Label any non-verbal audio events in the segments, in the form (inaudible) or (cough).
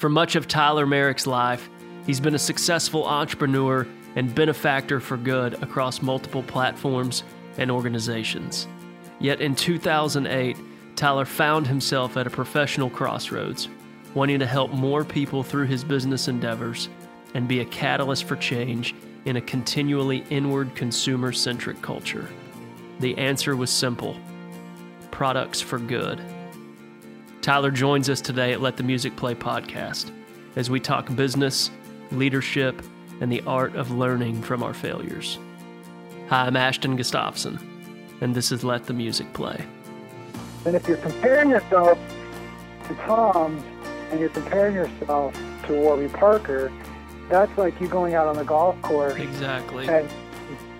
For much of Tyler Merrick's life, he's been a successful entrepreneur and benefactor for good across multiple platforms and organizations. Yet in 2008, Tyler found himself at a professional crossroads, wanting to help more people through his business endeavors and be a catalyst for change in a continually inward consumer centric culture. The answer was simple products for good. Tyler joins us today at Let the Music Play podcast as we talk business, leadership, and the art of learning from our failures. Hi, I'm Ashton Gustafson, and this is Let the Music Play. And if you're comparing yourself to Tom and you're comparing yourself to Warby Parker, that's like you going out on the golf course Exactly. and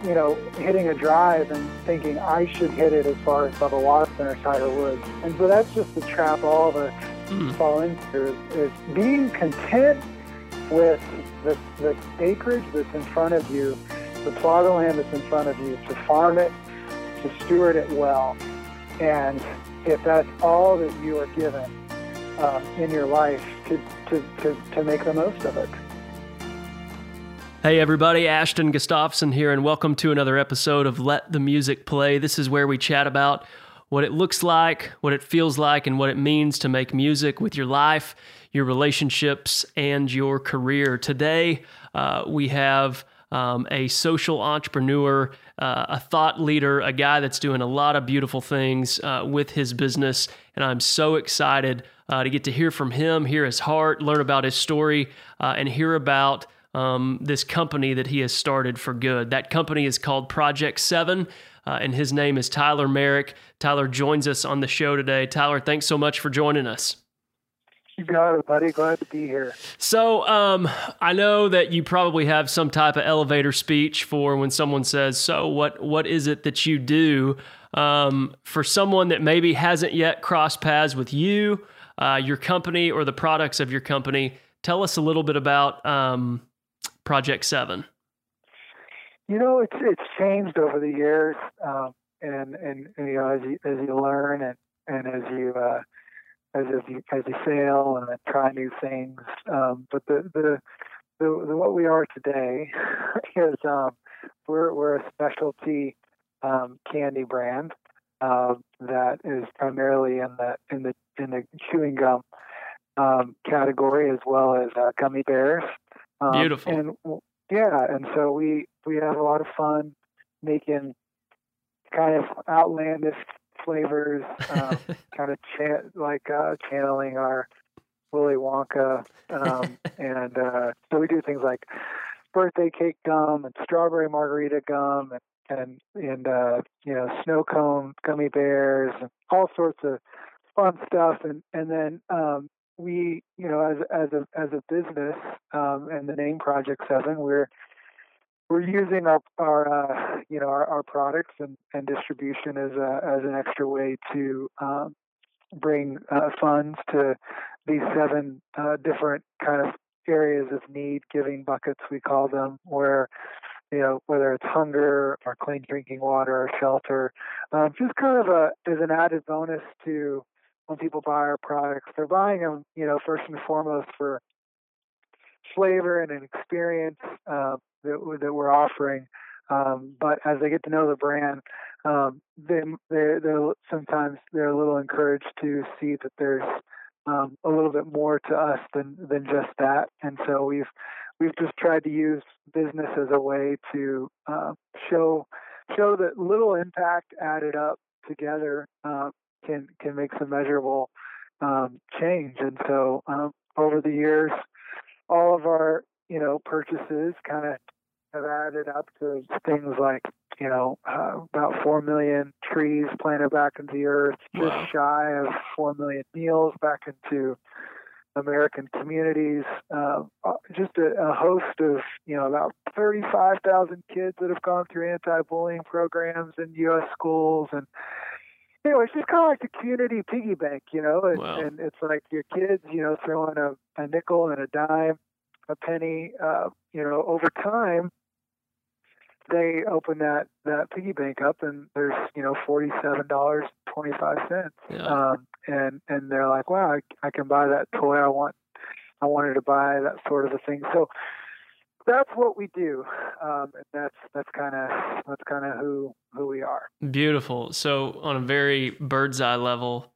you know hitting a drive and thinking I should hit it as far as Bubba Watson or Tiger Woods. And so that's just the trap all of us Mm. fall into is, is being content with the, the acreage that's in front of you, the plot of land that's in front of you, to farm it, to steward it well. And if that's all that you are given um, in your life, to, to, to, to make the most of it. Hey everybody, Ashton Gustafson here, and welcome to another episode of Let the Music Play. This is where we chat about what it looks like, what it feels like, and what it means to make music with your life, your relationships, and your career. Today, uh, we have um, a social entrepreneur, uh, a thought leader, a guy that's doing a lot of beautiful things uh, with his business, and I'm so excited uh, to get to hear from him, hear his heart, learn about his story, uh, and hear about um, this company that he has started for good. That company is called Project Seven, uh, and his name is Tyler Merrick. Tyler joins us on the show today. Tyler, thanks so much for joining us. You got it, buddy. Glad to be here. So, um, I know that you probably have some type of elevator speech for when someone says, "So, what what is it that you do?" Um, for someone that maybe hasn't yet crossed paths with you, uh, your company, or the products of your company, tell us a little bit about um, Project Seven. You know, it's it's changed over the years, um, and, and and you know as you as you learn and and as you uh, as as you as you fail and then try new things. Um, but the, the the the what we are today (laughs) is um, we're we're a specialty um, candy brand uh, that is primarily in the in the in the chewing gum um, category as well as uh, gummy bears. Um, Beautiful. And yeah, and so we we have a lot of fun making kind of outlandish flavors, um, (laughs) kind of like uh, channeling our Willy Wonka, um, (laughs) and uh, so we do things like birthday cake gum and strawberry margarita gum and and and uh, you know snow cone gummy bears and all sorts of fun stuff and and then um, we you know as as a as a business um, and the name Project Seven we're we're using our our uh, you know our, our products and, and distribution as a as an extra way to um, bring uh, funds to these seven uh, different kind of areas of need, giving buckets we call them, where you know whether it's hunger or clean drinking water or shelter, um, just kind of a as an added bonus to when people buy our products. They're buying them, you know, first and foremost for flavor and an experience uh, that, that we're offering. Um, but as they get to know the brand, um, they, they're, they're sometimes they're a little encouraged to see that there's um, a little bit more to us than than just that. And so we've we've just tried to use business as a way to uh, show show that little impact added up together uh, can can make some measurable um, change. And so um, over the years, all of our you know purchases kind of have added up to things like you know uh, about four million trees planted back into the earth, just Wow. shy of four million meals back into American communities. Uh, uh, just a, a host of you know about thirty-five thousand kids that have gone through anti-bullying programs in U.S. schools and. You know, it's just kind of like the community piggy bank, you know, and, Wow. and it's like your kids, you know, throwing a, a nickel and a dime a penny, uh, you know, over time, they open that that piggy bank up and there's you know forty seven dollars twenty five cents, Yeah. um, and and they're like, wow, I, I can buy that toy I want I wanted to buy that sort of a thing. So that's what we do, um, and that's that's kind of that's kind of who who we are. Beautiful. So on a very bird's eye level,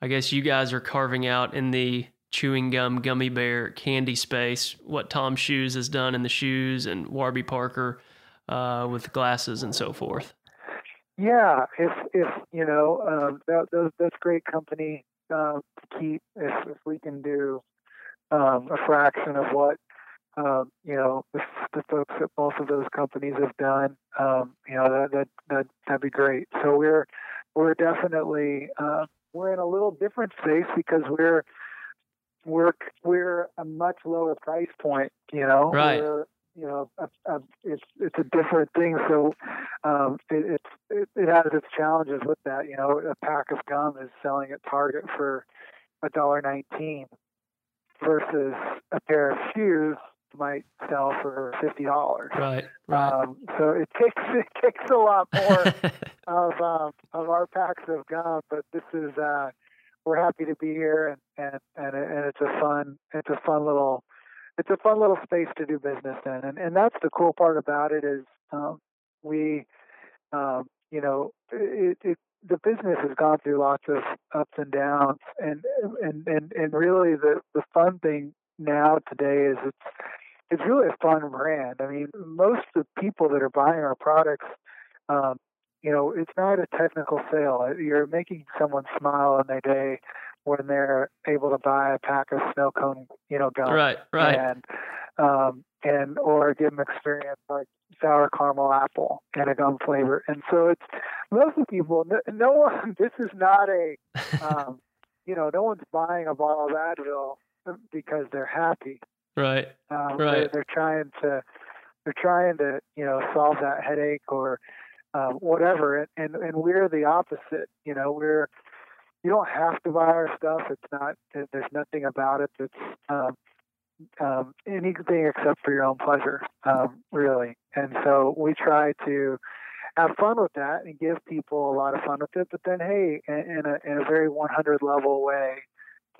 I guess you guys are carving out in the chewing gum gummy bear candy space what Tom Shoes has done in the shoes and Warby Parker uh, with glasses and so forth. Yeah, if if you know um, that, that, that's great company um, to keep. If if we can do um, a fraction of what um, you know the, (laughs) the, folks at both of those companies have done, um, you know that that that that'd be great. So we're we're definitely uh, we're in a little different space because we're we're we're a much lower price point. You know, right. We're, you know, a, a, it's it's a different thing. So um, it, it it has its challenges with that. You know, a pack of gum is selling at Target for a dollar nineteen versus a pair of shoes might sell for fifty dollars. Right. Right. Um, so it takes it takes a lot more (laughs) of um, of our packs of gum, but this is uh, we're happy to be here and and and, it's a fun it's a fun little it's a fun little space to do business in, and and that's the cool part about it is um, we, um, you know, it, it, the business has gone through lots of ups and downs, and and and and really the the fun thing now today is it's it's really a fun brand. I mean, most of the people that are buying our products. Um, you know, it's not a technical sale. You're making someone smile on their day when they're able to buy a pack of snow cone, you know, gum. Right, right. And um, and or give them experience like sour caramel apple and a gum flavor. And so it's most of the people. No, no one. (laughs) This is not a. (laughs) Um, you know, no one's buying a bottle of Advil because they're happy. Right. Um, right. They're, they're trying to. They're trying to, you know, solve that headache or um, whatever. And, and and we're the opposite. You know, we're you don't have to buy our stuff. It's not. There's nothing about it that's um, um, anything except for your own pleasure, um, really. And so we try to have fun with that and give people a lot of fun with it. But then, hey, in, a in a very 100 level way,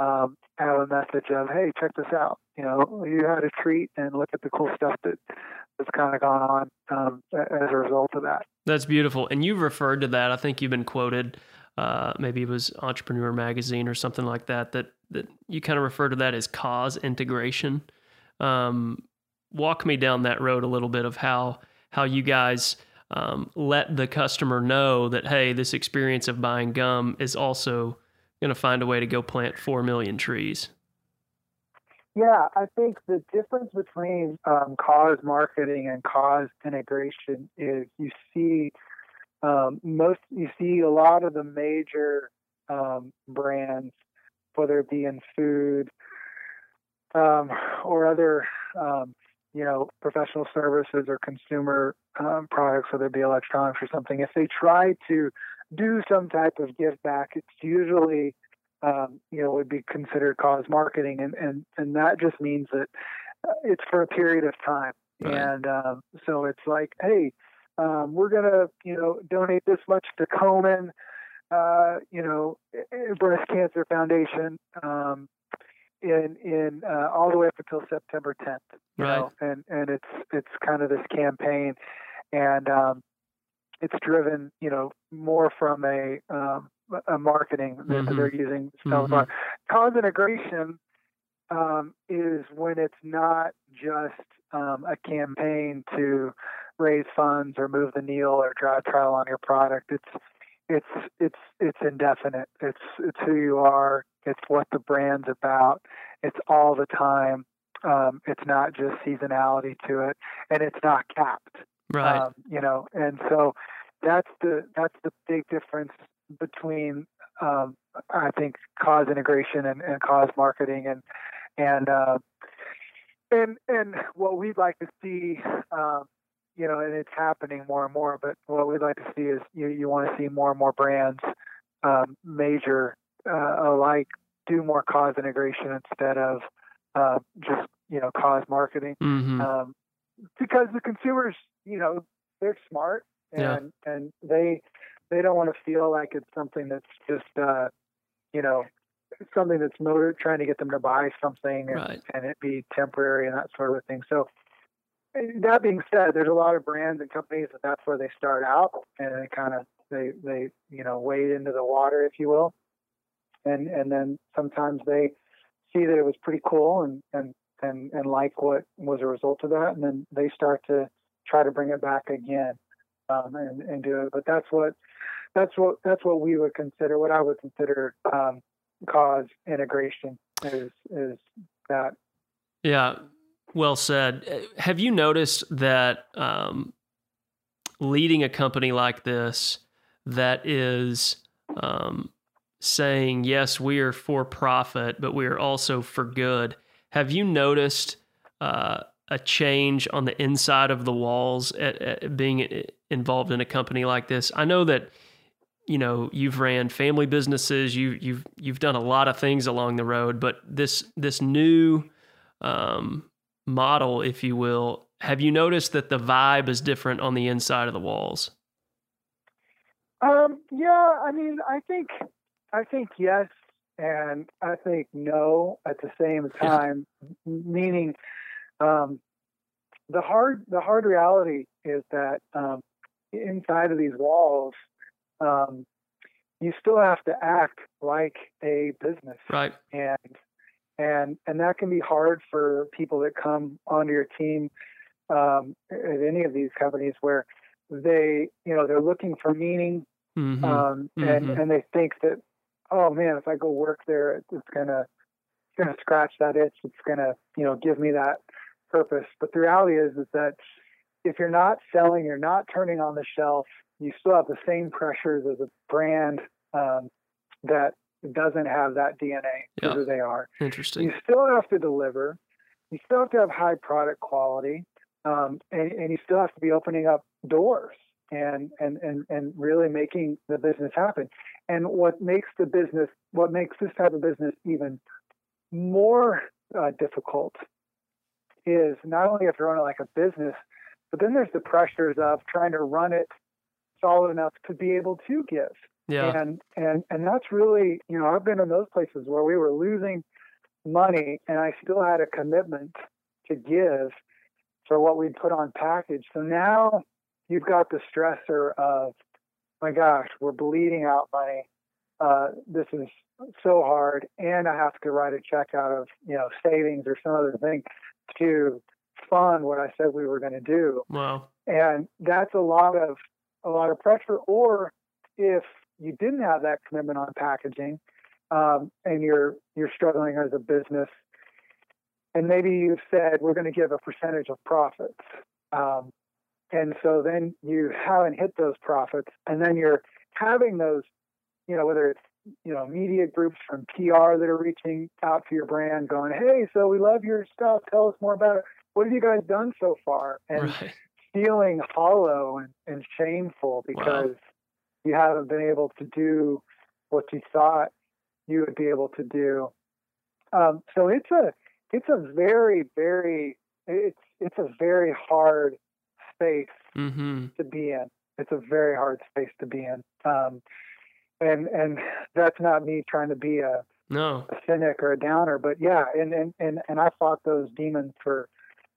um, have a message of, hey, check this out. You know, you had a treat, and look at the cool stuff that that's kind of gone on um, as a result of that. That's beautiful. And you've referred to that. I think you've been quoted uh, maybe it was Entrepreneur Magazine or something like that, that, that you kind of refer to that as cause integration. Um, walk me down that road a little bit of how, how you guys um, let the customer know that, hey, this experience of buying gum is also going to find a way to go plant 4 million trees. Yeah, I think the difference between um, cause marketing and cause integration is you see um, most you see a lot of the major um, brands, whether it be in food um, or other, um, you know, professional services or consumer um, products, whether it be electronics or something. If they try to do some type of give back, it's usually um, you know would be considered cause marketing, and and and that just means that uh, it's for a period of time. Right. And so it's like, hey, um, we're going to, you know, donate this much to Komen, uh, you know, Breast Cancer Foundation, um, in in uh, all the way up until September 10th. You right. know, and and it's it's kind of this campaign, and um, it's driven, you know, more from a um, a marketing that mm-hmm. they're using. Mm-hmm. Cause integration um, is when it's not just um, a campaign to raise funds or move the needle or drive trial on your product. It's it's it's it's indefinite. It's it's who you are. It's what the brand's about. It's all the time. Um, it's not just seasonality to it, and it's not capped. Right. Um, you know, and so that's the that's the big difference between um, I think cause integration and, and cause marketing and and uh, and and what we'd like to see um, you know, and it's happening more and more. But what we'd like to see is you, you want to see more and more brands, um, major uh, alike, do more cause integration instead of uh, just you know cause marketing. Mm-hmm. Um, because the consumers, you know, they're smart and yeah. and they they don't want to feel like it's something that's just uh, you know something that's motor trying to get them to buy something and, Right. and it be temporary and that sort of thing. So that being said, there's a lot of brands and companies that that's where they start out and they kind of they they you know wade into the water, if you will, and and then sometimes they see that it was pretty cool and and and and like what was a result of that, and then they start to try to bring it back again um, and and do it. But that's what that's what that's what we would consider what I would consider um, cause integration is is that Yeah, well said. Have you noticed that um, leading a company like this that is um, saying, yes, we are for profit, but we are also for good? Have you noticed uh, a change on the inside of the walls at, at being involved in a company like this? I know that you know you've ran family businesses you you've you've done a lot of things along the road but this this new um, model if you will have you noticed that the vibe is different on the inside of the walls Um, yeah, I mean, I think, I think yes, and I think no at the same (laughs) time. Meaning, um, the hard, the hard reality is that um, inside of these walls, um, you still have to act like a business, right and and and that can be hard for people that come onto your team um, at any of these companies where they, you know, they're looking for meaning mm-hmm. um, and Mhm. and they think that oh man if I go work there it's gonna it's gonna scratch that itch it's gonna you know give me that purpose but the reality is is that if you're not selling you're not turning on the shelf you still have the same pressures as a brand um, that doesn't have that DNA Yeah. who they are interesting you still have to deliver. You still have to have high product quality, um, and, and you still have to be opening up doors and, and and and really making the business happen. And what makes the business, what makes this type of business even more uh, difficult, is not only have to run it like a business, but then there's the pressures of trying to run it solid enough to be able to give. Yeah. And and and that's really you know i've been in those places where we were losing money and i still had a commitment to give for what we put on package. So now you've got the stressor of my gosh we're bleeding out money. Uh, this is so hard and i have to write a check out of you know savings or some other thing to fund what i said we were going to do. Wow. And that's a lot of a lot of pressure. Or if you didn't have that commitment on packaging um, and you're you're struggling as a business and maybe you've said we're going to give a percentage of profits um, and so then you haven't hit those profits and then you're having those you know whether it's you know media groups from pr that are reaching out to your brand going hey so we love your stuff tell us more about it what have you guys done so far and right feeling hollow and, and shameful because you haven't been able to do what you thought you would be able to do. Um, so it's a it's a very very it's it's a very hard space mm-hmm. to be in. It's a very hard space to be in. Um, and and that's not me trying to be a no. a cynic or a downer, but yeah, and and and, and I fought those demons for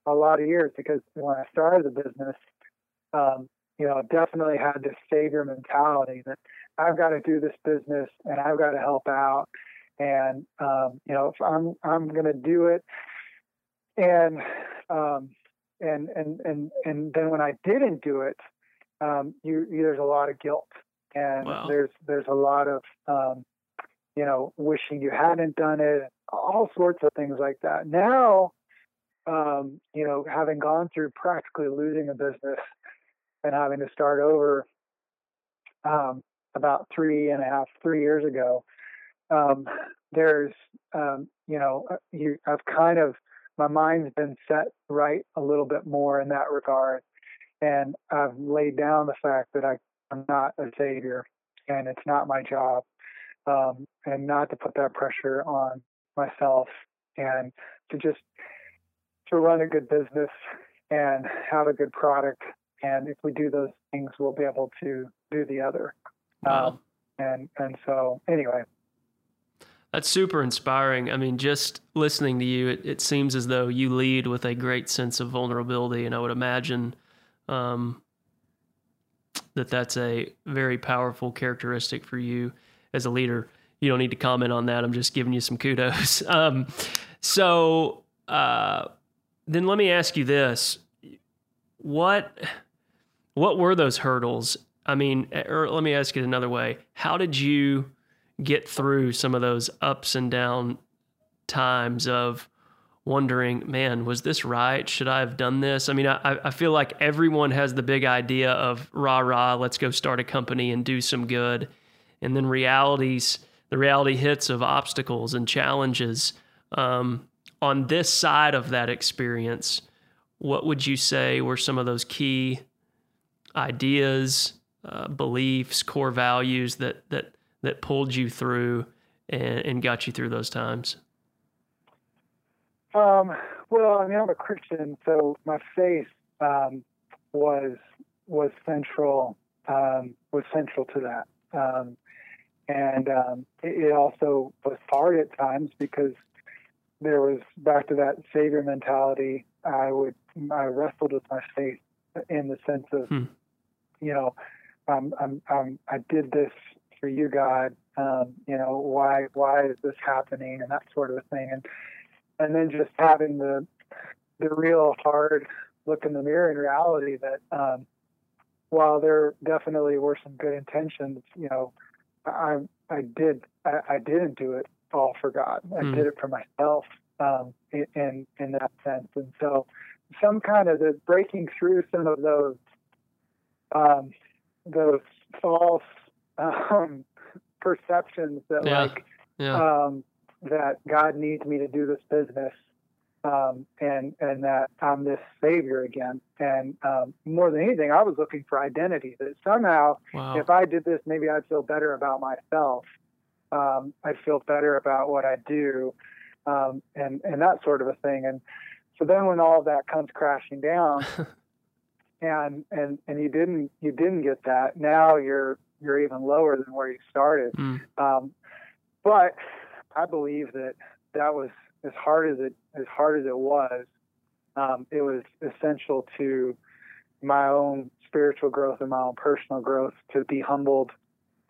a lot of years because when I started the business, um, you know, definitely had this savior mentality that I've got to do this business and I've got to help out, and um, you know, if I'm I'm going to do it, and um, and and and and then when I didn't do it, um, you, you there's a lot of guilt and Wow. there's there's a lot of um, you know wishing you hadn't done it, all sorts of things like that. Now, um, you know, having gone through practically losing a business and having to start over um, about three and a half, three years ago, um, there's, um, you know, uh, you, I've kind of, my mind's been set right a little bit more in that regard. And I've laid down the fact that I, I'm not a savior and it's not my job. Um, and not to put that pressure on myself and to just to run a good business and have a good product. And if we do those things, we'll be able to do the other. wow Um, and and so anyway, That's super inspiring. I mean, just listening to you, it, it seems as though you lead with a great sense of vulnerability, and I would imagine um, that that's a very powerful characteristic for you as a leader. You don't need to comment on that. I'm just giving you some kudos. (laughs) Um, so uh, then let me ask you this: what what were those hurdles? I mean, or let me ask it another way: How did you get through some of those ups and down times of wondering, man, was this right? Should I have done this? I mean, I, I feel like everyone has the big idea of rah rah, let's go start a company and do some good. And then realities, the reality hits of obstacles and challenges. Um, on this side of that experience, what would you say were some of those key ideas, uh, beliefs, core values that that that pulled you through and, and got you through those times? Um, well, I mean, I'm a Christian, so my faith um, was was central um, was central to that, um, and um, it, it, also was hard at times because there was back to that savior mentality. I would I wrestled with my faith in the sense of, hmm. you know, I'm, I'm, I'm, I did this for you, God. Um, you know, why why is this happening and that sort of thing, and and then just having the the real hard look in the mirror in reality that um, while there definitely were some good intentions, you know, I I did I, I didn't do it all for God. I mm. did it for myself um, in in that sense, and so some kind of the breaking through some of those um, those false (laughs) um, perceptions that yeah. like yeah. Um, that God needs me to do this business um, and and that I'm this savior again. And um, more than anything, I was looking for identity. That somehow, wow. if I did this, maybe I'd feel better about myself. Um, I'd feel better about what I do, um, and and that sort of a thing. And so then, when all of that comes crashing down, (laughs) and and and you didn't you didn't get that, now you're you're even lower than where you started. Mm. but I believe that that was as hard as it as hard as it was. Um, it was essential to my own spiritual growth and my own personal growth to be humbled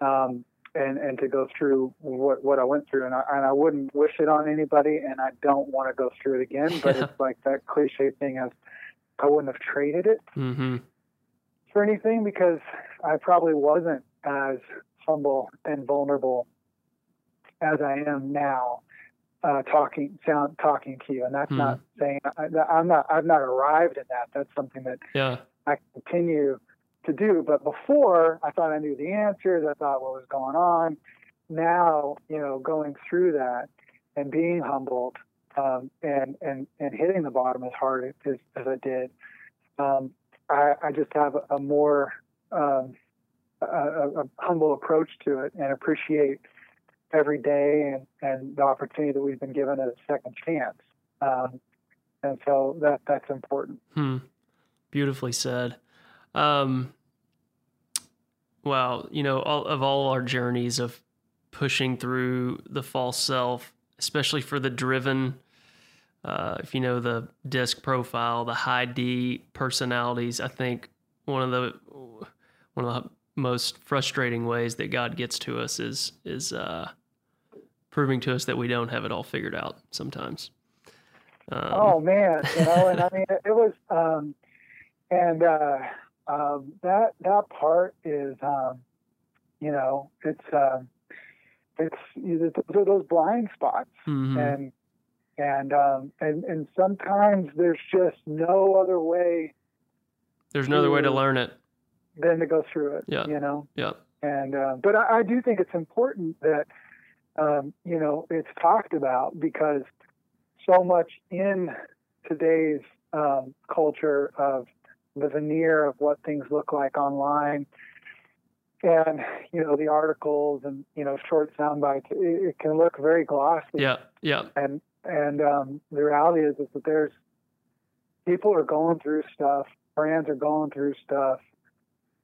um, and and to go through what what I went through. And I, and I wouldn't wish it on anybody, and I don't want to go through it again. But it's like that cliche thing of I wouldn't have traded it mm-hmm. for anything because I probably wasn't as humble and vulnerable as I am now, uh, talking sound talking to you, and that's mm. not saying I, am not I've not arrived in that. That's something that yeah. I continue to do. But before, I thought I knew the answers. I thought what was going on. Now, you know, going through that and being humbled um, and and and hitting the bottom as hard as, as I did, um, I, I, just have a, a more um, a, a, humble approach to it and appreciate every day and, and the opportunity that we've been given a second chance. Um, and so that that's important. Hmm. Beautifully said. Um, you know, all of all our journeys of pushing through the false self, especially for the driven, uh, if you know the DISC profile, the high D personalities, I think one of the one of the most frustrating ways that God gets to us is is uh, proving to us that we don't have it all figured out sometimes. Um, oh man, you know, and I mean, it, was, um, and uh, um, that that part is, um, you know, it's um, it's those are those blind spots, mm-hmm. and and um, and and sometimes there's just no other way. There's no other way to learn it than to go through it. Yeah. You know. Yeah. And uh, but I, I do think it's important that um, you know, it's talked about because so much in today's um, culture of the veneer of what things look like online and you know the articles and you know short sound bites it, it can look very glossy yeah yeah and and um, the reality is, is that there's people are going through stuff brands are going through stuff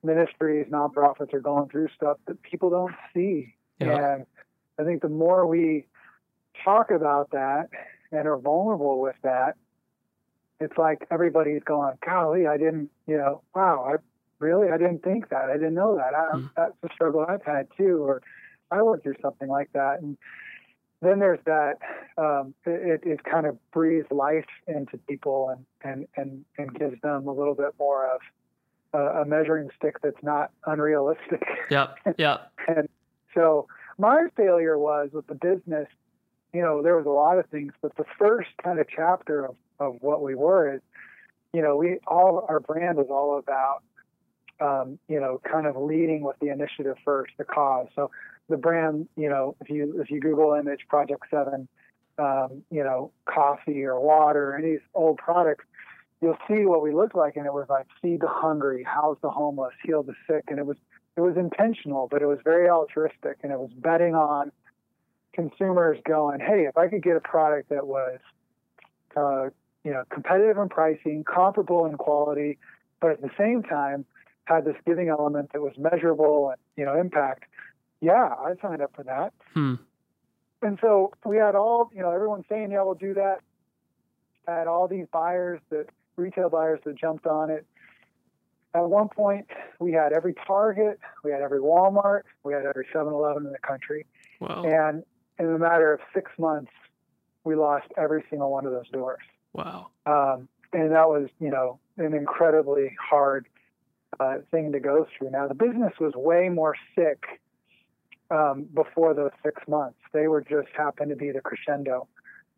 ministries nonprofits are going through stuff that people don't see yeah. and I think the more we talk about that and are vulnerable with that, it's like everybody's going, golly, I didn't, you know, wow, I really, I didn't think that. I didn't know that. I, mm. That's a struggle I've had too, or I went through something like that. And then there's that, um, it, it kind of breathes life into people and, and, and, and gives them a little bit more of a, a measuring stick that's not unrealistic. Yep. Yep. (laughs) and so my failure was with the business, you know, there was a lot of things, but the first kind of chapter of, of what we were is, you know, we all, our brand was all about um, you know, kind of leading with the initiative first, the cause. So the brand, you know, if you if you Google image Project Seven, um, you know, coffee or water, any old products, you'll see what we looked like, and it was like feed the hungry, house the homeless, heal the sick, and it was it was intentional, but it was very altruistic, and it was betting on consumers going, hey, if I could get a product that was, uh, you know, competitive in pricing, comparable in quality, but at the same time had this giving element that was measurable and you know impact, yeah, I signed up for that. Hmm. And so we had all you know everyone saying yeah we'll do that. I had all these buyers that retail buyers that jumped on it. At one point, we had every Target, we had every Walmart, we had every 7-Eleven in the country. Wow. And in a matter of six months, we lost every single one of those doors. Wow. Um, and that was, you know, an incredibly hard uh, thing to go through. Now, the business was way more sick um, before those six months. They were just happened to be the crescendo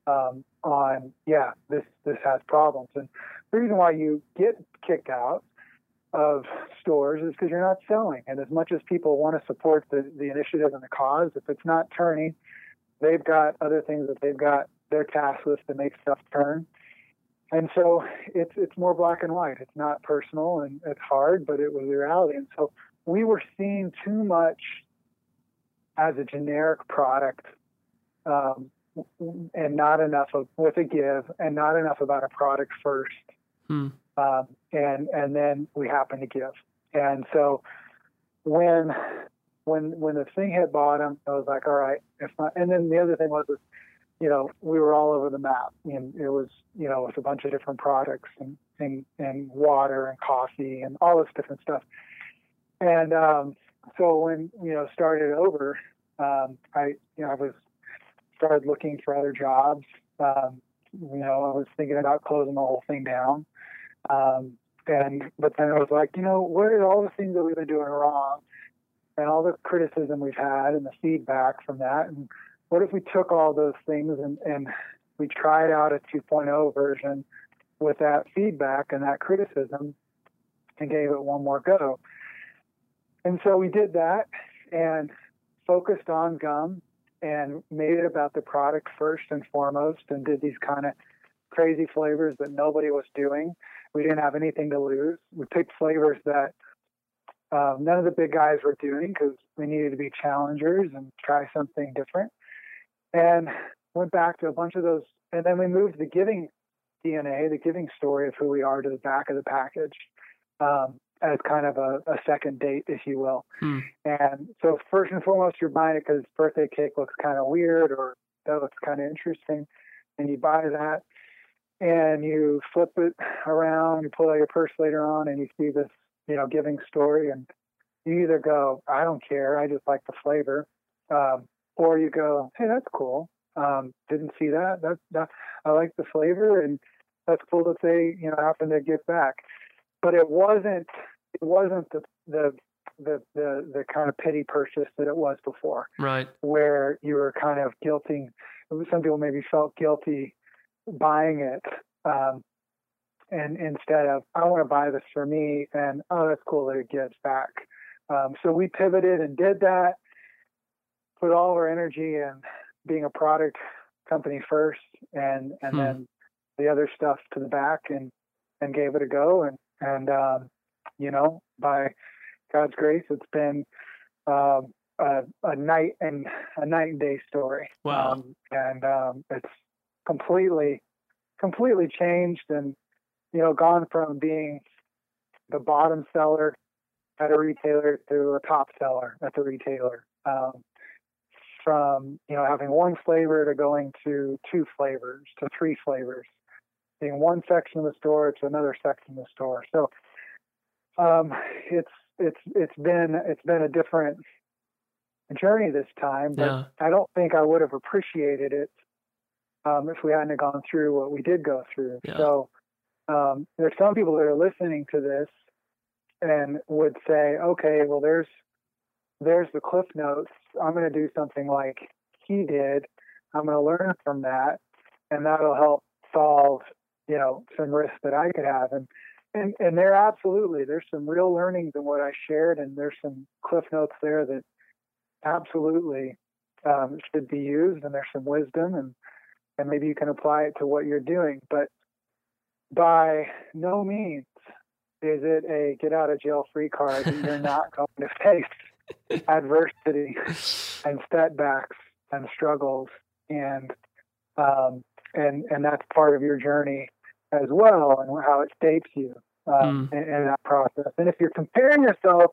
um, on, yeah, this this has problems. And the reason why you get kicked out of stores is because you're not selling. And as much as people want to support the, the initiative and the cause, if it's not turning, they've got other things that they've got their task list to make stuff turn and so it's it's more black and white. It's not personal and it's hard, but it was the reality. And so we were seeing too much as a generic product, um, and not enough of with a give, and not enough about a product first. Hmm. Um, and and then we happen to give. And so when when when the thing hit bottom, I was like, all right, if not. And then the other thing was, was you know, we were all over the map. And it was, you know, with a bunch of different products and, and, and water and coffee and all this different stuff. And um, so when, you know, started over, um, I, you know, I was started looking for other jobs. Um, you know, I was thinking about closing the whole thing down. Um, and, but then I was like, you know, what are all the things that we've been doing wrong and all the criticism we've had and the feedback from that? And, what if we took all those things and, and we tried out a 2.0 version with that feedback and that criticism and gave it one more go? And so we did that and focused on gum and made it about the product first and foremost and did these kind of crazy flavors that nobody was doing. We didn't have anything to lose. We picked flavors that um, none of the big guys were doing because we needed to be challengers and try something different and went back to a bunch of those. And then we moved the giving DNA, the giving story of who we are, to the back of the package um, as kind of a, a, second date, if you will. Hmm. And so, first and foremost, you're buying it because birthday cake looks kind of weird or that looks kind of interesting, and you buy that. And you flip it around, you pull out your purse later on, and you see this, you know, giving story, and you either go, "I don't care, I just like the flavor," um, or you go, hey, that's cool. Um, didn't see that. That, that I like the flavor, and that's cool that they you know happen to give back. But it wasn't it wasn't the the the the, the kind of pity purchase that it was before. Right. Where you were kind of guilty. Some people maybe felt guilty buying it. Um, and instead of I want to buy this for me, and oh, that's cool that it gives back. Um, so we pivoted and did that put all of our energy in being a product company first and and hmm. then the other stuff to the back and and gave it a go and and um, you know by God's grace it's been um, a, a, night and a night and day story. Wow. Um, and um, it's completely completely changed and you know gone from being the bottom seller at a retailer to a top seller at the retailer. Um, from you know having one flavor to going to two flavors to three flavors, being one section of the store to another section of the store. So um, it's it's it's been it's been a different journey this time, but Yeah. I don't think I would have appreciated it um, if we hadn't gone through what we did go through. Yeah. So um, there's some people that are listening to this and would say, okay, well, there's there's the cliff notes. I'm going to do something like he did. I'm going to learn from that, and that'll help solve, you know, some risks that I could have. And and and there absolutely there's some real learnings in what I shared, and there's some cliff notes there that absolutely um, should be used, and there's some wisdom, and and maybe you can apply it to what you're doing. But by no means is it a get out of jail free card that you're not (laughs) going to face adversity and setbacks and struggles and um, and and that's part of your journey as well and how it shapes you um, in, in that process. And if you're comparing yourself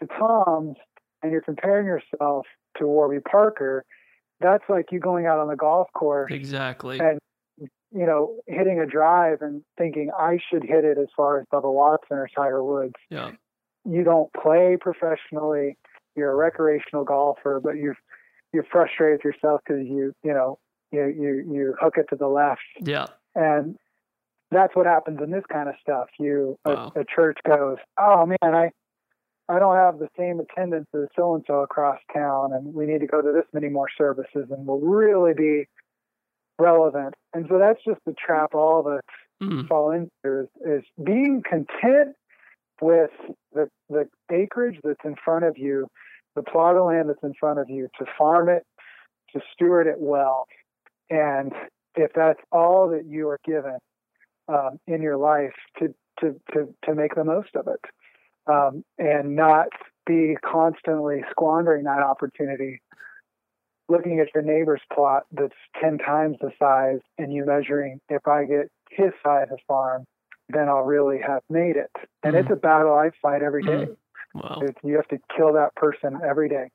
to Tom's and you're comparing yourself to Warby Parker, that's like you going out on the golf course Exactly. and you know hitting a drive and thinking I should hit it as far as Bubba Watson or Tiger Woods. Yeah. You don't play professionally. You're a recreational golfer, but you're you're frustrated with yourself because you you know you you you hook it to the left Yeah. and that's what happens in this kind of stuff. You Wow. a, a church goes, oh man, I I don't have the same attendance as so and so across town, and we need to go to this many more services, and we'll really be relevant. And so that's just the trap all of us Mm. fall into is, is being content with the the acreage that's in front of you, the plot of land that's in front of you, to farm it, to steward it well, and if that's all that you are given um, in your life, to to to to make the most of it, um, and not be constantly squandering that opportunity. Looking at your neighbor's plot that's 10 times the size, and you measuring, if I get his size of the farm, then I'll really have made it. And it's a battle I fight every day. Wow. You have to kill that person every day.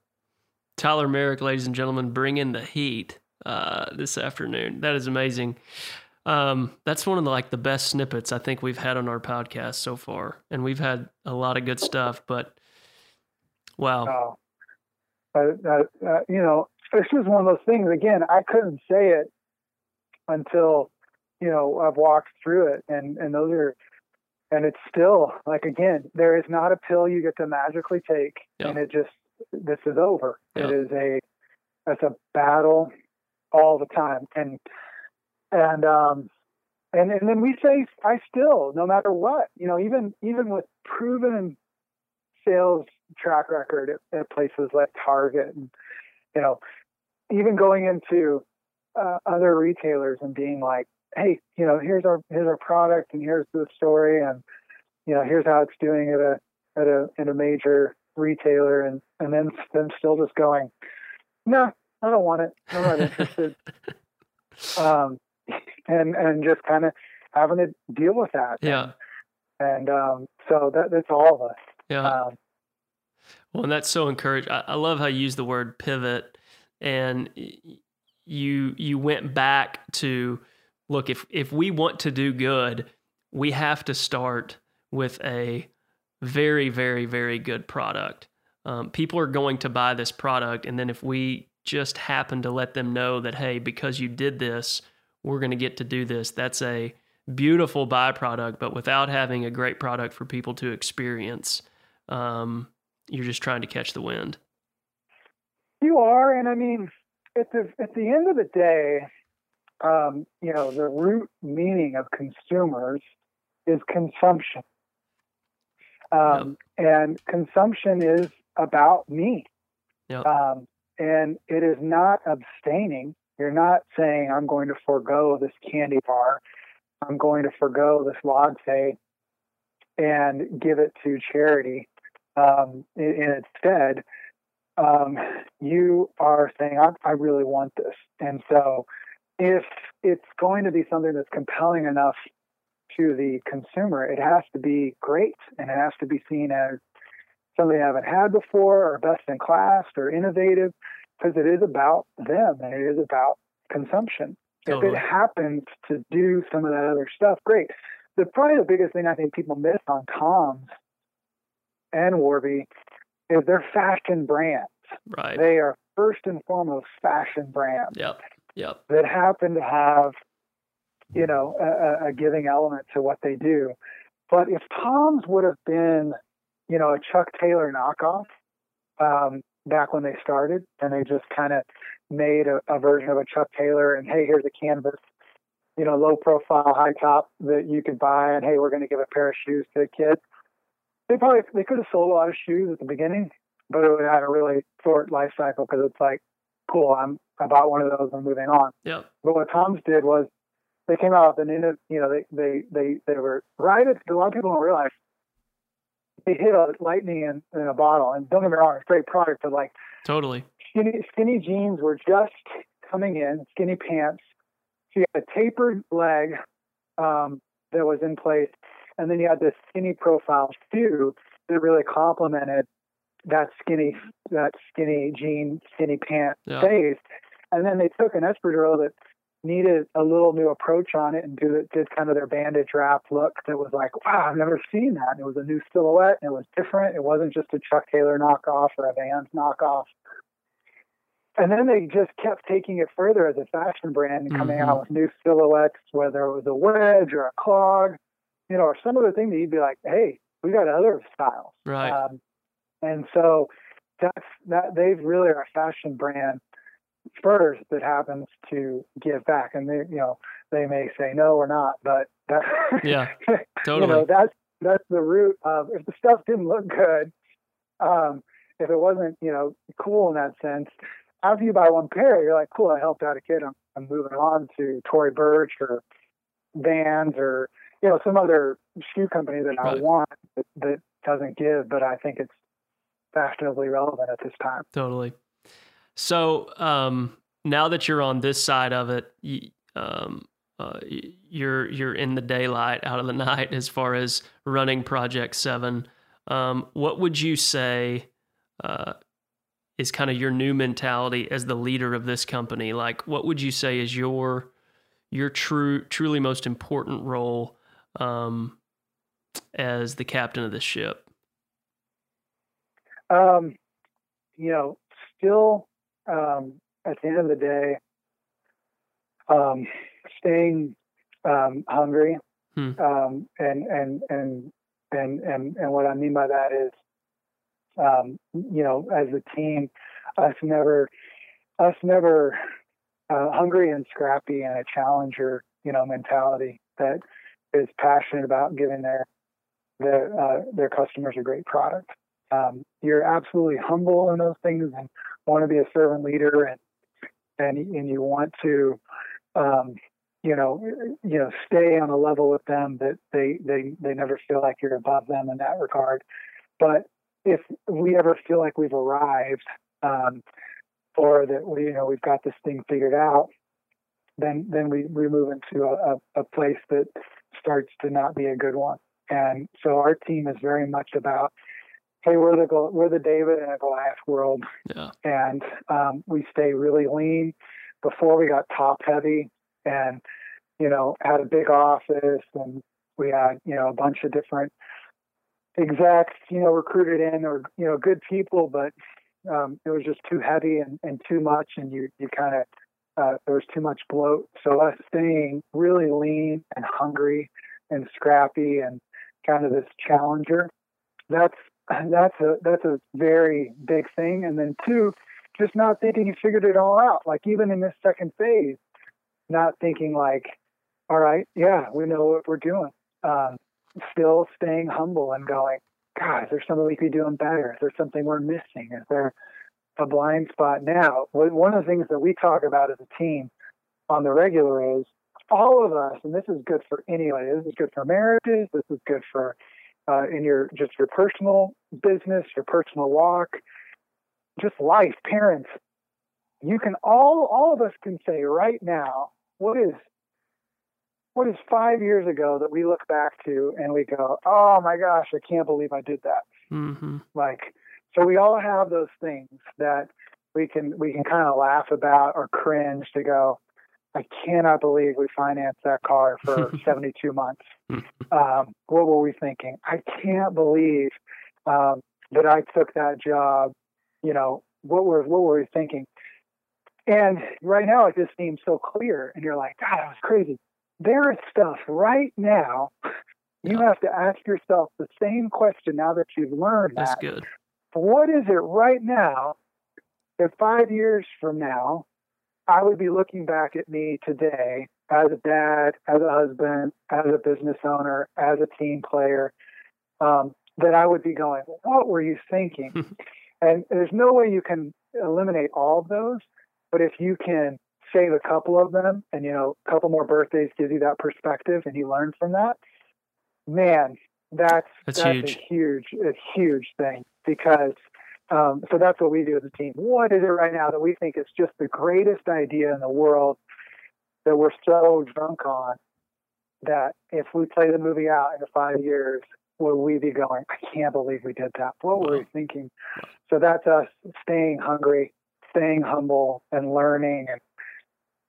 Tyler Merrick, ladies and gentlemen, bring in the heat uh, this afternoon. That is amazing. Um, that's one of the like the best snippets I think we've had on our podcast so far, and we've had a lot of good stuff. But wow, Uh, uh, uh, you know, this is one of those things. Again, I couldn't say it until you know I've walked through it, and and those are, and it's still like again, there is not a pill you get to magically take, Yeah. and it just this is over. It is a it's a battle all the time, and and um and and then we say I still no matter what you know even even with proven sales track record at, at places like Target and you know even going into uh, other retailers and being like hey you know here's our here's our product and here's the story and you know here's how it's doing at a at a in a major retailer and and then then still just going no I don't want it. I'm not interested. (laughs) Um and and just kind of having to deal with that yeah, and um so that that's all of us yeah. um Well, and that's so encouraging. I, I love how you use the word pivot, and you you went back to look if if we want to do good, we have to start with a very very very good product. Um, people are going to buy this product, and then if we just happen to let them know that hey, because you did this, we're going to get to do this. That's a beautiful byproduct, but without having a great product for people to experience. Um, you're just trying to catch the wind. You are, and I mean, at the at the end of the day, um, you know, the root meaning of consumers is consumption, um, and consumption is about me, Yep. um, and it is not abstaining. You're not saying I'm going to forego this candy bar, I'm going to forego this latte, and give it to charity. Um, and instead, um, you are saying, I, I really want this. And so, if it's going to be something that's compelling enough to the consumer, it has to be great and it has to be seen as something they haven't had before or best in class or innovative. Because it is about them and it is about consumption. Totally. If it happens to do some of that other stuff, great. The probably the biggest thing I think people miss on Tom's and Warby is they're fashion brands. Right. They are first and foremost fashion brands Yep. Yep. that happen to have, you know, a, a- a giving element to what they do. But if Tom's would have been, you know, a Chuck Taylor knockoff um, back when they started, and they just kind of made a, a version of a Chuck Taylor, and hey, here's a canvas, you know, low profile, high top that you could buy, and hey, we're going to give a pair of shoes to the kids. They probably they could have sold a lot of shoes at the beginning, but it would have had a really short life cycle because it's like, cool, I'm I bought one of those, I'm moving on. Yep. But what Tom's did was they came out with an inno- you know they they they they were right at a lot of people don't realize they hit a lightning in, in a bottle and don't get me wrong it's a great product but like Totally. skinny skinny jeans were just coming in skinny pants so you had a tapered leg um, that was in place and then you had this skinny profile shoe that really complemented that skinny that skinny jean skinny pant Yeah. face and then they took an espadrille that needed a little new approach on it and do did kind of their bandage wrap look that was like, wow, I've never seen that. And it was a new silhouette and it was different. It wasn't just a Chuck Taylor knockoff or a Vans knockoff. And then they just kept taking it further as a fashion brand and coming Mhm. out with new silhouettes, whether it was a wedge or a clog, you know, or some other thing that you'd be like, hey, we got other styles. Right. Um, and so that's that they've really are a fashion brand first that happens to give back. And they, you know, they may say no or not, but that, (laughs) Yeah, you Totally. know, that's that's the root of if the stuff didn't look good, um, if it wasn't, you know, cool in that sense. After you buy one pair, you're like, cool, I helped out a kid. I'm, I'm moving on to Tory Burch or Vans or you know some other shoe company that I want that, that doesn't give, but I think it's fashionably relevant at this time. Totally. So um, now that you're on this side of it, you, um, uh, you're you're in the daylight, out of the (laughs) night, as far as running Project Seven. Um, what would you say uh, is kind of your new mentality as the leader of this company? Like, what would you say is your your true truly most important role um, as the captain of the ship? Um, you know, still um, at the end of the day, um, staying um, hungry, Hmm. um, and and and and and and what I mean by that is, um, you know, as a team, us never, us never uh, hungry and scrappy and a challenger, you know, mentality that is passionate about giving their their uh, their customers a great product um, you're absolutely humble in those things and want to be a servant leader and and and you want to um, you know you know stay on a level with them that they they they never feel like you're above them in that regard. But if we ever feel like we've arrived um, or that we you know we've got this thing figured out then then we, we move into a, a, a place that starts to not be a good one. And so our team is very much about hey, we're the we're the David and a Goliath world, Yeah. and um, we stay really lean. Before we got top heavy, and you know had a big office, and we had you know a bunch of different execs, you know, recruited in or you know good people, but um, it was just too heavy and, and too much, and you you kind of uh, there was too much bloat. So us staying really lean and hungry and scrappy and kind of this challenger. That's (laughs) that's a that's a very big thing. And then two, just not thinking you figured it all out. Like even in this second phase, not thinking like, all right, yeah, we know what we're doing. Um, still staying humble and going, God, is there something we could be doing better? Is there something we're missing? Is there a blind spot now? One of the things that we talk about as a team on the regular is all of us, and this is good for anybody. This is good for marriages. This is good for uh, in your just your personal business, your personal walk, just life, parents. You can all all of us can say right now what is what is five years ago that we look back to and we go, oh my gosh, I can't believe I did that. Mm-hmm. Like, so we all have those things that we can we can kind of laugh about or cringe to go, I cannot believe we financed that car for (laughs) 72 months. Um, what were we thinking? I can't believe um, that I took that job. You know, what were what were we thinking? And right now, it just seems so clear, and you're like, God, that was crazy. There is stuff right now. You have to ask yourself the same question now that you've learned That's that. good. What is it right now that five years from now, I would be looking back at me today as a dad, as a husband, as a business owner, as a team player, um, that I would be going, what were you thinking? (laughs) and there's no way you can eliminate all of those, but if you can save a couple of them and, you know, a couple more birthdays gives you that perspective and you learn from that, man, that's, That's that's, huge. a huge, a huge thing because um, so that's what we do as a team. What is it right now that we think is just the greatest idea in the world that we're so drunk on that if we play the movie out in five years, will we be going, I can't believe we did that. What were we thinking? So that's us staying hungry, staying humble, and learning and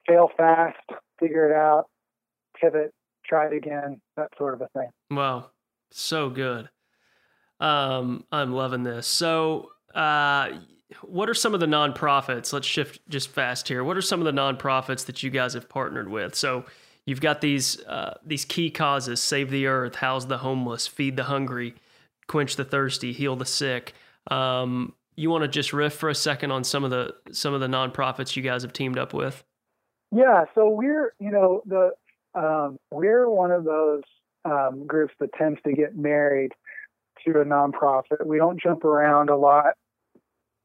fail fast, figure it out, pivot, try it again, that sort of a thing. Wow, so good. Um, I'm loving this. So, uh, what are some of the nonprofits? Let's shift just fast here. What are some of the nonprofits that you guys have partnered with? So, you've got these uh, these key causes: save the earth, house the homeless, feed the hungry, quench the thirsty, heal the sick. Um, you want to just riff for a second on some of the some of the nonprofits you guys have teamed up with? Yeah, so we're you know the um, we're one of those um, groups that tends to get married to a nonprofit. We don't jump around a lot.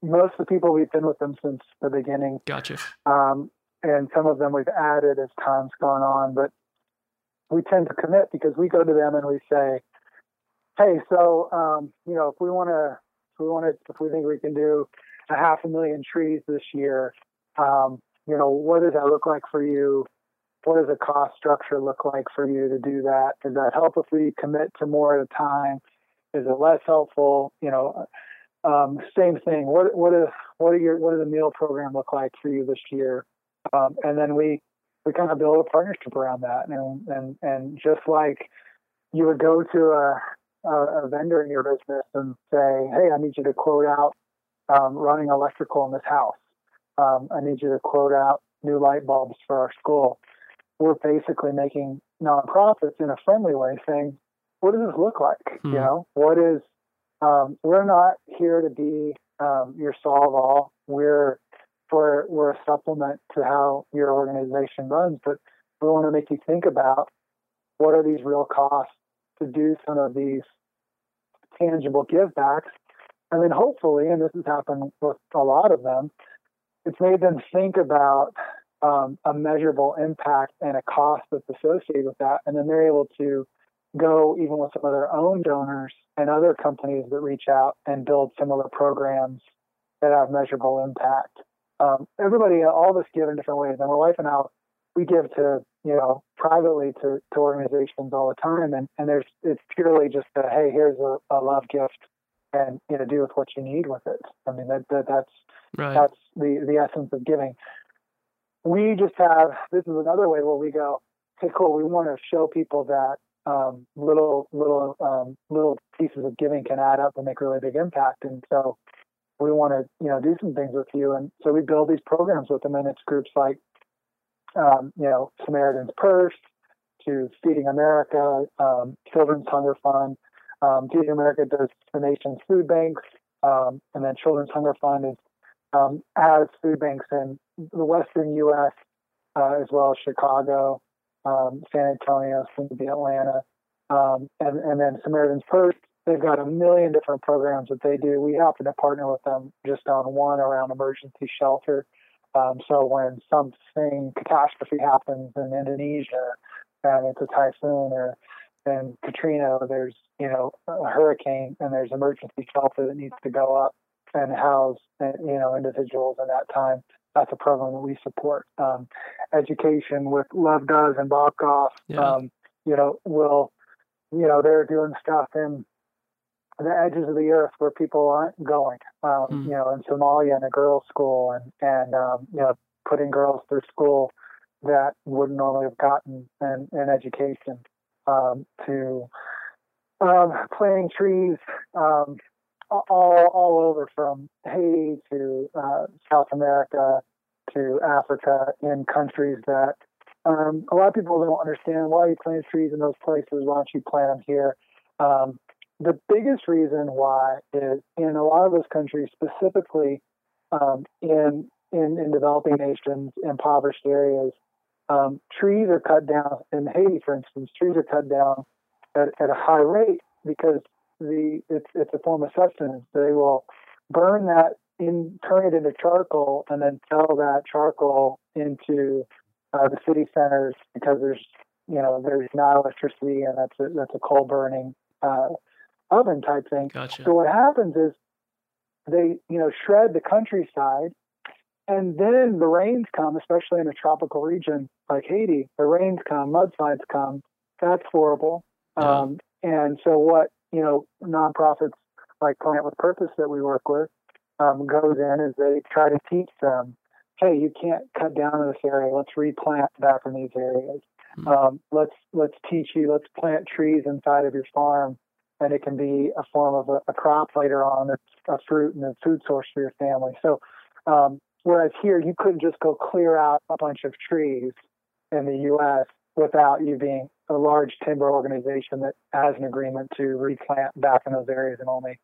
Most of the people we've been with them since the beginning, Gotcha. um, and some of them we've added as time's gone on. But we tend to commit because we go to them and we say, "Hey, so um, you know, if we want to, if we want to, if we think we can do a half a million trees this year, um, you know, what does that look like for you? What does the cost structure look like for you to do that? Does that help if we commit to more at a time? Is it less helpful? You know, um, same thing. What what is what are your what does the meal program look like for you this year? Um, and then we we kind of build a partnership around that, and and and just like you would go to a a, vendor in your business and say, hey, I need you to quote out um, running electrical in this house. Um, I need you to quote out new light bulbs for our school. We're basically making nonprofits in a friendly way, saying, what does this look like? Hmm. You know, what is um, we're not here to be um, your solve all. We're for we're a supplement to how your organization runs, but we want to make you think about what are these real costs to do some of these tangible givebacks, and then hopefully, and this has happened with a lot of them, it's made them think about um, a measurable impact and a cost that's associated with that, and then they're able to go even with some of their own donors and other companies that reach out and build similar programs that have measurable impact. Um, everybody, all of us give in different ways. And my wife and I, we give to, you know, privately to, to organizations all the time. And, and there's, it's purely just a, hey, here's a, a love gift and, you know, do with what you need with it. I mean, that, that that's, Right. that's the, the essence of giving. We just have, this is another way where we go, hey, cool, we want to show people that um, little little um, little pieces of giving can add up and make really big impact. And so we want to you know do some things with you. And so we build these programs with them, and it's groups like um, you know Samaritan's Purse to Feeding America, um, Children's Hunger Fund. Um, Feeding America does the nation's food banks, um, and then Children's Hunger Fund is um, has food banks in the Western U.S. Uh, as well as Chicago um, San Antonio, soon to be Atlanta, and and then Samaritan's Purse. They've got a million different programs that they do. We happen to partner with them just on one around emergency shelter. Um, so when something catastrophe happens in Indonesia, and it's a typhoon, or in Katrina, there's you know a hurricane, and there's emergency shelter that needs to go up and house you know individuals in that time that's a program that we support. Um, education with Love Does and Off, Yeah. um, you know, will, you know, they're doing stuff in the edges of the earth where people aren't going. Um, Hmm. You know, in Somalia, in a girls' school, and and um, you know, putting girls through school that wouldn't normally have gotten an, an education. Um, to um, planting trees um, all all over from Haiti to uh, South America to Africa in countries that um, a lot of people don't understand why you plant trees in those places. Why don't you plant them here? Um, the biggest reason why is in a lot of those countries, specifically um, in, in in developing nations, impoverished areas, um, trees are cut down. In Haiti, for instance, trees are cut down at, at a high rate because the it's it's a form of sustenance. They will burn that in, turn it into charcoal, and then sell that charcoal into uh, the city centers because there's you know there's not electricity and that's a, that's a coal burning uh, oven type thing. Gotcha. So what happens is they you know shred the countryside, and then the rains come, especially in a tropical region like Haiti. The rains come, mudslides come. That's horrible. Yeah. Um, and so what you know nonprofits like Plant with Purpose that we work with um, goes in is they try to teach them, hey, you can't cut down in this area. Let's replant back in these areas. Hmm. Um, let's let's teach you. Let's plant trees inside of your farm, and it can be a form of a, a crop later on. It's a fruit and a food source for your family. So, um, whereas here you couldn't just go clear out a bunch of trees in the U.S. without you being a large timber organization that has an agreement to replant back in those areas and only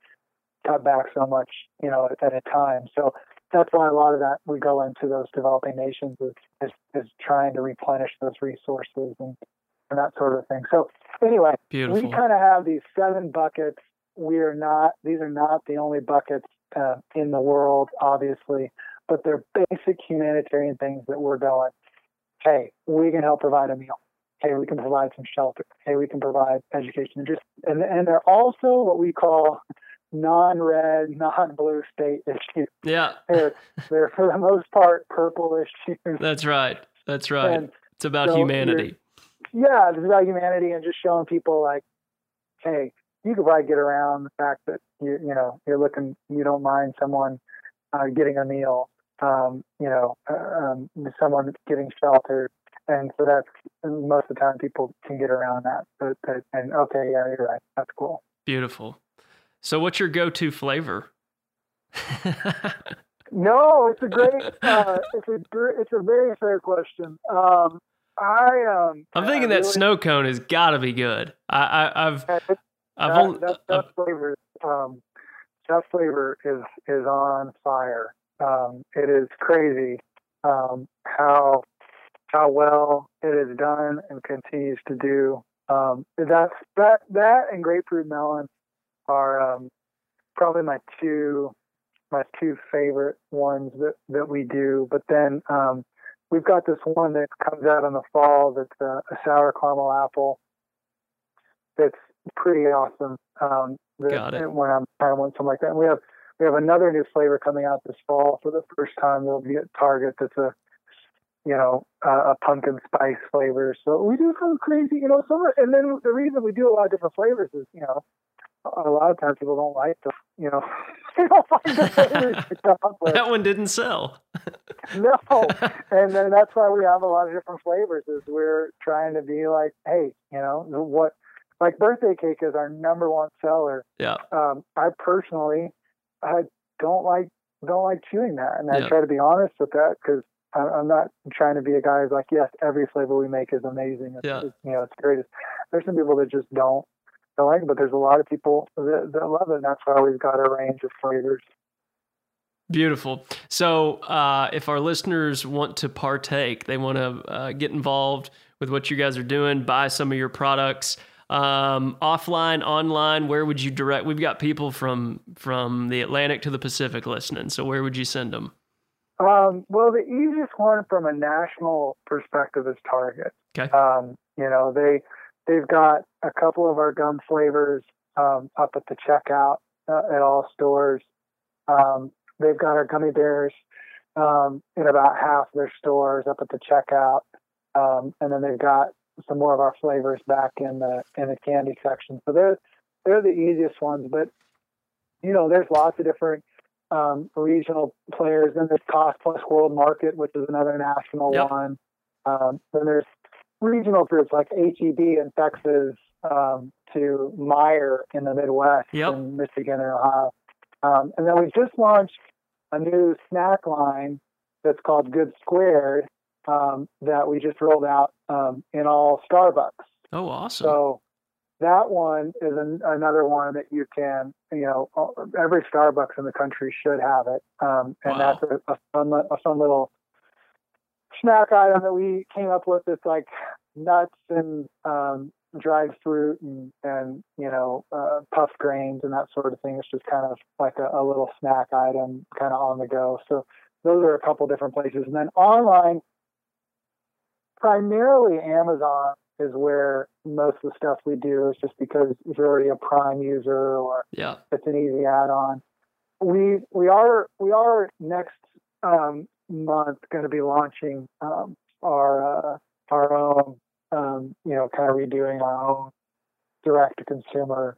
cut back so much, you know, at a time. So that's why a lot of that we go into those developing nations is is, is trying to replenish those resources and, and that sort of thing. So anyway, Beautiful. we kind of have these seven buckets. We are not; these are not the only buckets uh, in the world, obviously, but they're basic humanitarian things that we're going. Hey, we can help provide a meal. Hey, we can provide some shelter. Hey, we can provide education. And just and and they're also what we call non-red, non-blue state issues. yeah, They're they're for the most part purple issues. that's right. That's right. And it's about so humanity. Yeah, it's about humanity and just showing people like, hey, you could probably get around the fact that you you know you're looking, you don't mind someone uh, getting a meal, um, you know, uh, um, someone getting shelter, and so that's most of the time people can get around that. But, but and okay, yeah, you're right, that's cool. Beautiful. So, what's your go-to flavor? (laughs) No, it's a great, uh, it's a it's a very fair question. Um, I um, I'm thinking that really- snow cone has got to be good. I, I, I've, Uh, I've that, only, that, I've- flavor, um, that flavor is is on fire. Um, it is crazy um, how how well it is done and continues to do. Um, that's that that and grapefruit melon are um, probably my two my two favorite ones that that we do. But then um, we've got this one that comes out in the fall that's a, a sour caramel apple. That's pretty awesome. Um, Got it. When I'm trying to want something like that, and we have we have another new flavor coming out this fall for the first time. It'll be at Target. That's a you know uh, a pumpkin spice flavor. So we do some crazy, you know, some. And then the reason we do a lot of different flavors is you know a lot of times people don't like the you know (laughs) they don't like the flavors to come up with. that one didn't sell. (laughs) (laughs) No, and then that's why we have a lot of different flavors. Is we're trying to be like, hey, you know, what like birthday cake is our number one seller. yeah, Um, I personally, I don't like don't like chewing that, and I Yeah. try to be honest with that because I'm not trying to be a guy who's like, yes, every flavor we make is amazing. It's, Yeah. it's, you know, it's great. There's some people that just don't don't like it, but there's a lot of people that, that love it, and that's why we've got a range of flavors. Beautiful. So, uh, if our listeners want to partake, they want to uh, get involved with what you guys are doing, buy some of your products. Um, offline, online, where would you direct? We've got people from from the Atlantic to the Pacific listening. So, where would you send them? Um, well, the easiest one from a national perspective is Target. Okay. Um, you know, they they've got a couple of our gum flavors um, up at the checkout uh, at all stores. Um, they've got our gummy bears um, in about half their stores up at the checkout, um, and then they've got some more of our flavors back in the in the candy section. So they're they're the easiest ones. But you know, there's lots of different um, regional players. Then there's Cost Plus World Market, which is another national Yep. one. Um, then there's regional groups like HEB in Texas um, to Meijer in the Midwest Yep. in Michigan and Ohio. Um, and then we just launched a new snack line that's called Good Squared um, that we just rolled out um, in all Starbucks. Oh, awesome. So that one is an, another one that you can, you know, every Starbucks in the country should have it, um, and Wow. that's a, a fun, a fun little snack item that we came up with. It's like nuts and um, dried fruit and and you know uh, puff grains and that sort of thing. It's just kind of like a, a little snack item, kind of on the go. So those are a couple different places, and then online, primarily Amazon is where most of the stuff we do is just because if you're already a Prime user or yeah. it's an easy add-on. We we are we are next um, month going to be launching um, our uh, our own um, you know kind of redoing our own direct-to-consumer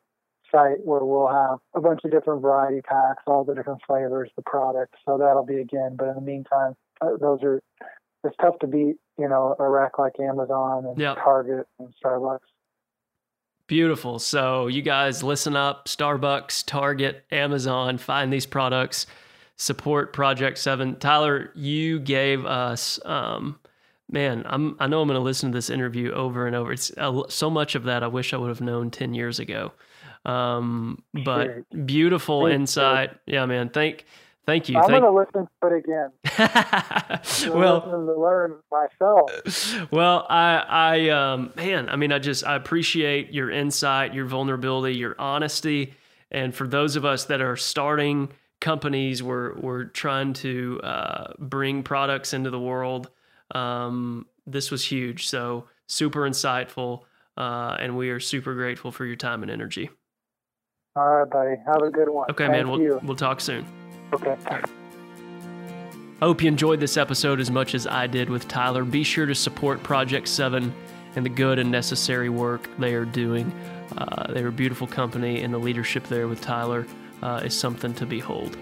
site where we'll have a bunch of different variety packs, all the different flavors, the products. So that'll be again. But in the meantime, uh, those are it's tough to beat you know a rack like Amazon and Yep. Target and Starbucks. Beautiful. So you guys listen up, Starbucks, Target, Amazon, find these products, support Project 7. Tyler, you gave us um man, I'm I know I'm going to listen to this interview over and over. It's so much of that I wish I would have known 10 years ago. Um but Sure. beautiful Thanks, insight. Yeah, man. Thank thank you. I'm Thank going to listen to it again. (laughs) Well, to learn myself. well, I, I, um, man, I mean, I just, I appreciate your insight, your vulnerability, your honesty, and for those of us that are starting companies, we're we're trying to uh, bring products into the world. Um, this was huge, so super insightful, uh, and we are super grateful for your time and energy. All right, buddy. Have a good one. Okay, Thank man, we'll you. we'll talk soon. Okay. I hope you enjoyed this episode as much as I did with Tyler. Be sure to support Project 7 and the good and necessary work they are doing. Uh, they're a beautiful company, and the leadership there with Tyler uh, is something to behold.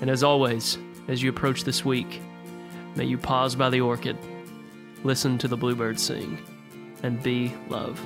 And as always, as you approach this week, may you pause by the orchid, listen to the bluebird sing, and be love.